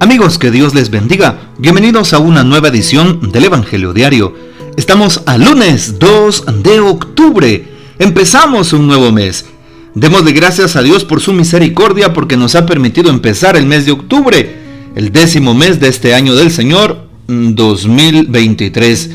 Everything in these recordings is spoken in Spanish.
Amigos, que Dios les bendiga. Bienvenidos a una nueva edición del Evangelio Diario. Estamos a lunes 2 de octubre. Empezamos un nuevo mes. Démosle gracias a Dios por su misericordia porque nos ha permitido empezar el mes de octubre, el décimo mes de este año del Señor 2023.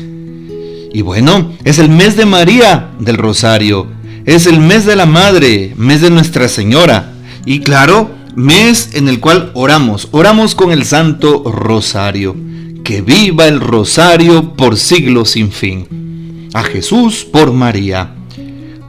Y bueno, es el mes de María del Rosario, es el mes de la Madre, mes de Nuestra Señora. Y claro, mes en el cual oramos, oramos con el Santo Rosario. Que viva el Rosario por siglos sin fin. A Jesús por María.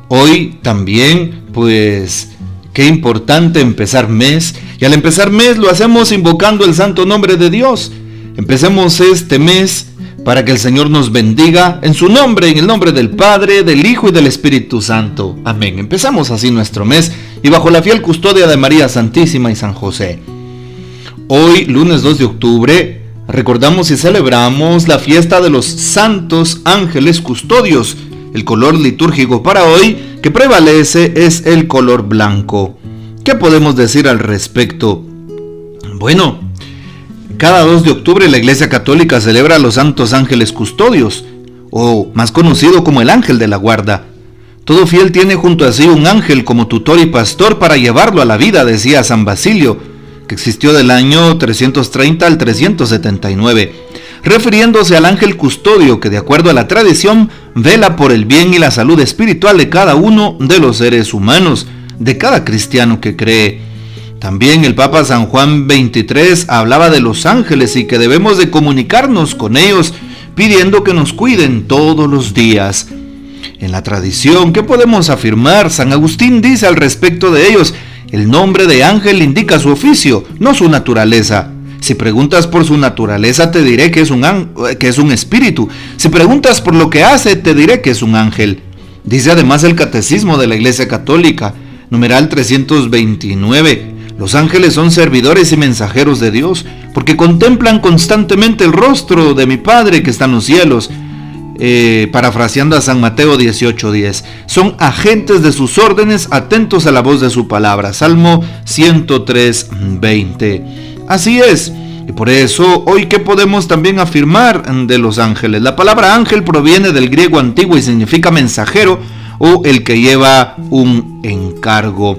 Hoy también, pues, qué importante empezar mes. Y al empezar mes lo hacemos invocando el santo nombre de Dios. Empecemos este mes para que el Señor nos bendiga en su nombre, en el nombre del Padre, del Hijo y del Espíritu Santo. Amén. Empezamos así nuestro mes y bajo la fiel custodia de María Santísima y San José. Hoy, lunes 2 de octubre, recordamos y celebramos la fiesta de los santos ángeles custodios. El color litúrgico para hoy que prevalece es el color blanco. ¿Qué podemos decir al respecto? Bueno, cada 2 de octubre la Iglesia Católica celebra a los santos ángeles custodios, o más conocido como el ángel de la guarda. Todo fiel tiene junto a sí un ángel como tutor y pastor para llevarlo a la vida, decía San Basilio, que existió del año 330 al 379, refiriéndose al ángel custodio que de acuerdo a la tradición vela por el bien y la salud espiritual de cada uno de los seres humanos, de cada cristiano que cree. También el Papa San Juan XXIII hablaba de los ángeles y que debemos de comunicarnos con ellos pidiendo que nos cuiden todos los días. En la tradición, ¿qué podemos afirmar? San Agustín dice al respecto de ellos, el nombre de ángel indica su oficio, no su naturaleza. Si preguntas por su naturaleza, te diré que es, un que es un espíritu. Si preguntas por lo que hace, te diré que es un ángel. Dice además el Catecismo de la Iglesia Católica, numeral 329. Los ángeles son servidores y mensajeros de Dios, porque contemplan constantemente el rostro de mi Padre que está en los cielos. Eh, parafraseando a San Mateo 18:10, son agentes de sus órdenes, atentos a la voz de su palabra. Salmo 103:20. Así es. Y por eso, hoy que podemos también afirmar de los ángeles. La palabra ángel proviene del griego antiguo y significa mensajero o el que lleva un encargo.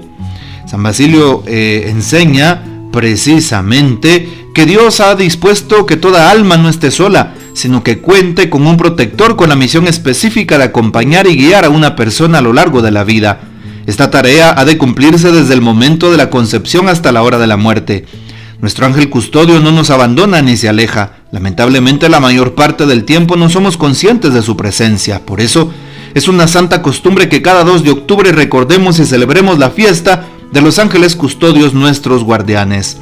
San Basilio eh, enseña precisamente que Dios ha dispuesto que toda alma no esté sola, sino que cuente con un protector con la misión específica de acompañar y guiar a una persona a lo largo de la vida. Esta tarea ha de cumplirse desde el momento de la concepción hasta la hora de la muerte. Nuestro ángel custodio no nos abandona ni se aleja. Lamentablemente la mayor parte del tiempo no somos conscientes de su presencia. Por eso es una santa costumbre que cada 2 de octubre recordemos y celebremos la fiesta de los ángeles custodios nuestros guardianes.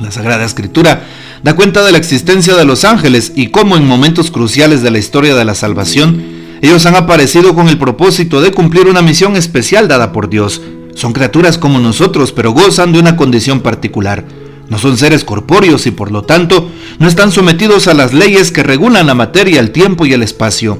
La Sagrada Escritura da cuenta de la existencia de los ángeles y cómo en momentos cruciales de la historia de la salvación, ellos han aparecido con el propósito de cumplir una misión especial dada por Dios. Son criaturas como nosotros, pero gozan de una condición particular. No son seres corpóreos y por lo tanto no están sometidos a las leyes que regulan la materia, el tiempo y el espacio.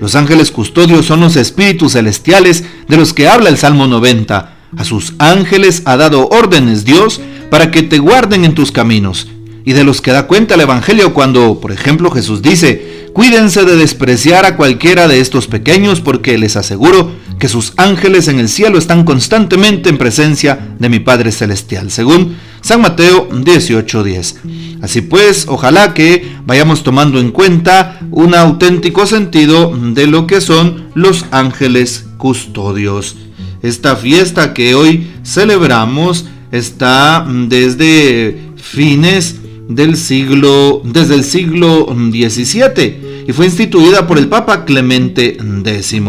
Los ángeles custodios son los espíritus celestiales de los que habla el Salmo 90 a sus ángeles ha dado órdenes Dios para que te guarden en tus caminos. Y de los que da cuenta el Evangelio cuando, por ejemplo, Jesús dice, cuídense de despreciar a cualquiera de estos pequeños porque les aseguro que sus ángeles en el cielo están constantemente en presencia de mi Padre Celestial, según San Mateo 18:10. Así pues, ojalá que vayamos tomando en cuenta un auténtico sentido de lo que son los ángeles custodios. Esta fiesta que hoy celebramos está desde fines del siglo, desde el siglo XVII y fue instituida por el Papa Clemente X.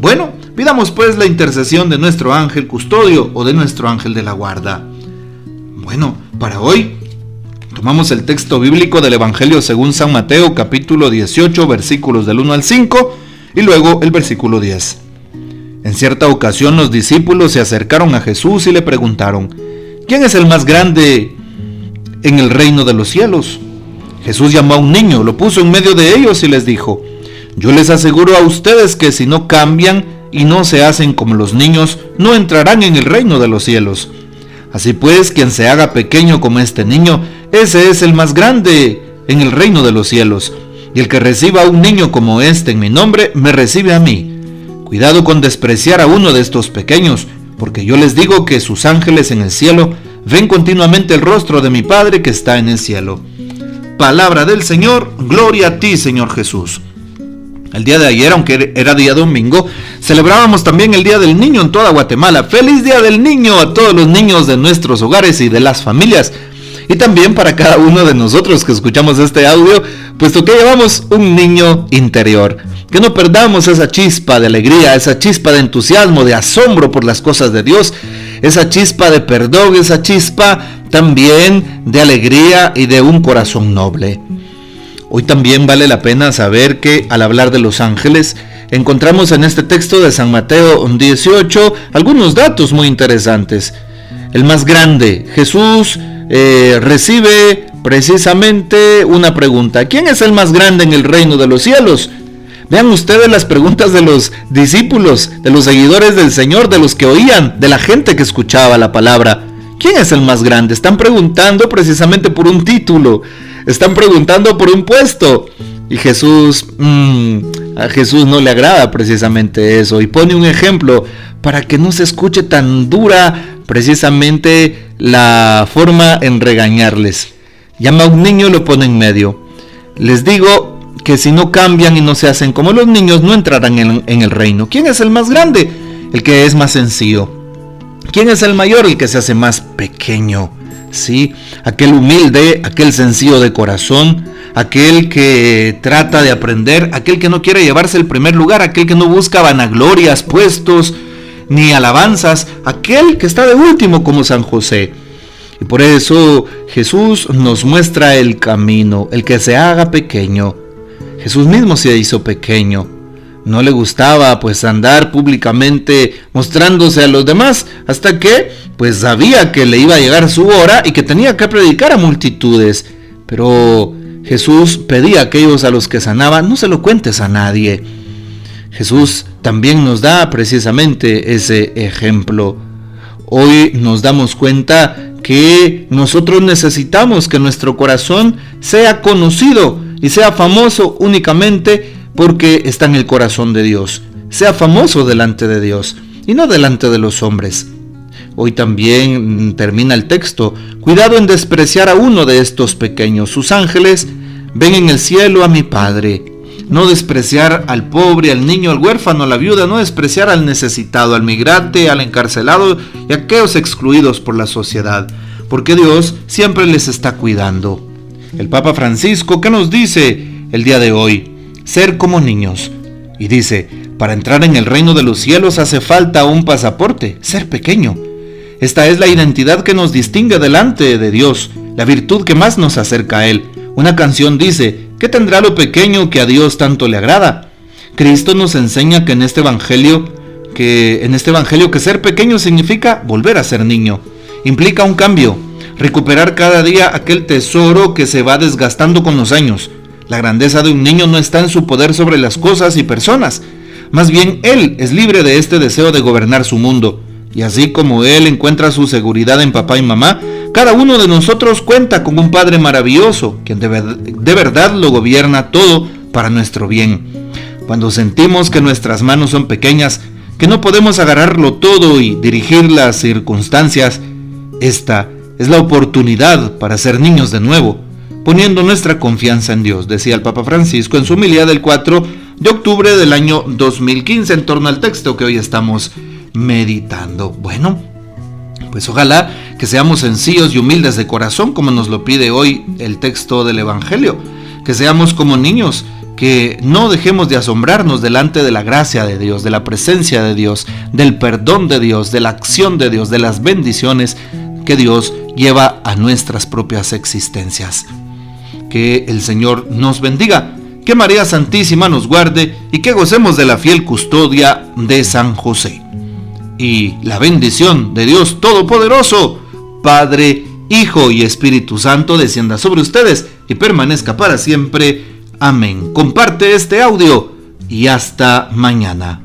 Bueno, pidamos pues la intercesión de nuestro ángel custodio o de nuestro ángel de la guarda. Bueno, para hoy tomamos el texto bíblico del Evangelio según San Mateo capítulo 18 versículos del 1 al 5 y luego el versículo 10. En cierta ocasión los discípulos se acercaron a Jesús y le preguntaron, ¿quién es el más grande en el reino de los cielos? Jesús llamó a un niño, lo puso en medio de ellos y les dijo, yo les aseguro a ustedes que si no cambian y no se hacen como los niños, no entrarán en el reino de los cielos. Así pues, quien se haga pequeño como este niño, ese es el más grande en el reino de los cielos. Y el que reciba a un niño como este en mi nombre, me recibe a mí. Cuidado con despreciar a uno de estos pequeños, porque yo les digo que sus ángeles en el cielo ven continuamente el rostro de mi Padre que está en el cielo. Palabra del Señor, gloria a ti, Señor Jesús. El día de ayer, aunque era día domingo, celebrábamos también el Día del Niño en toda Guatemala. Feliz Día del Niño a todos los niños de nuestros hogares y de las familias. Y también para cada uno de nosotros que escuchamos este audio, puesto que llevamos un niño interior. Que no perdamos esa chispa de alegría, esa chispa de entusiasmo, de asombro por las cosas de Dios, esa chispa de perdón, esa chispa también de alegría y de un corazón noble. Hoy también vale la pena saber que al hablar de los ángeles, encontramos en este texto de San Mateo 18 algunos datos muy interesantes. El más grande, Jesús, eh, recibe precisamente una pregunta. ¿Quién es el más grande en el reino de los cielos? Vean ustedes las preguntas de los discípulos, de los seguidores del Señor, de los que oían, de la gente que escuchaba la palabra. ¿Quién es el más grande? Están preguntando precisamente por un título están preguntando por un puesto. Y Jesús, mm, a Jesús no le agrada precisamente eso. Y pone un ejemplo para que no se escuche tan dura precisamente la forma en regañarles. Llama a un niño y lo pone en medio. Les digo que si no cambian y no se hacen como los niños, no entrarán en, el reino. ¿Quién es el más grande? El que es más sencillo. ¿Quién es el mayor? El que se hace más pequeño. ¿sí? Aquel humilde, aquel sencillo de corazón, aquel que trata de aprender, aquel que no quiere llevarse el primer lugar, aquel que no busca vanaglorias, puestos, ni alabanzas, aquel que está de último como San José. Y por eso Jesús nos muestra el camino, el que se haga pequeño. Jesús mismo se hizo pequeño. No le gustaba pues andar públicamente mostrándose a los demás hasta que pues sabía que le iba a llegar su hora y que tenía que predicar a multitudes. Pero Jesús pedía a aquellos a los que sanaba, no se lo cuentes a nadie. Jesús también nos da precisamente ese ejemplo. Hoy nos damos cuenta que nosotros necesitamos que nuestro corazón sea conocido y sea famoso únicamente porque está en el corazón de Dios. Sea famoso delante de Dios y no delante de los hombres. Hoy también termina el texto. Cuidado en despreciar a uno de estos pequeños. Sus ángeles ven en el cielo a mi Padre. No despreciar al pobre, al niño, al huérfano, a la viuda, no despreciar al necesitado, al migrante, al encarcelado y a aquellos excluidos por la sociedad, porque Dios siempre les está cuidando. El Papa Francisco, ¿qué nos dice el día de hoy? ser como niños. Y dice, para entrar en el reino de los cielos hace falta un pasaporte, ser pequeño. Esta es la identidad que nos distingue delante de Dios, la virtud que más nos acerca a Él. Una canción dice, ¿qué tendrá lo pequeño que a Dios tanto le agrada? Cristo nos enseña que en este evangelio, que en este evangelio que ser pequeño significa volver a ser niño. Implica un cambio, recuperar cada día aquel tesoro que se va desgastando con los años, la grandeza de un niño no está en su poder sobre las cosas y personas. Más bien él es libre de este deseo de gobernar su mundo. Y así como él encuentra su seguridad en papá y mamá, cada uno de nosotros cuenta con un Padre maravilloso, quien de, de verdad lo gobierna todo para nuestro bien. Cuando sentimos que nuestras manos son pequeñas, que no podemos agarrarlo todo y dirigir las circunstancias, esta es la oportunidad para ser niños de nuevo poniendo nuestra confianza en Dios, decía el Papa Francisco en su humildad del 4 de octubre del año 2015 en torno al texto que hoy estamos meditando. Bueno, pues ojalá que seamos sencillos y humildes de corazón como nos lo pide hoy el texto del Evangelio, que seamos como niños, que no dejemos de asombrarnos delante de la gracia de Dios, de la presencia de Dios, del perdón de Dios, de la acción de Dios, de las bendiciones que Dios lleva a nuestras propias existencias. Que el Señor nos bendiga, que María Santísima nos guarde y que gocemos de la fiel custodia de San José. Y la bendición de Dios Todopoderoso, Padre, Hijo y Espíritu Santo descienda sobre ustedes y permanezca para siempre. Amén. Comparte este audio y hasta mañana.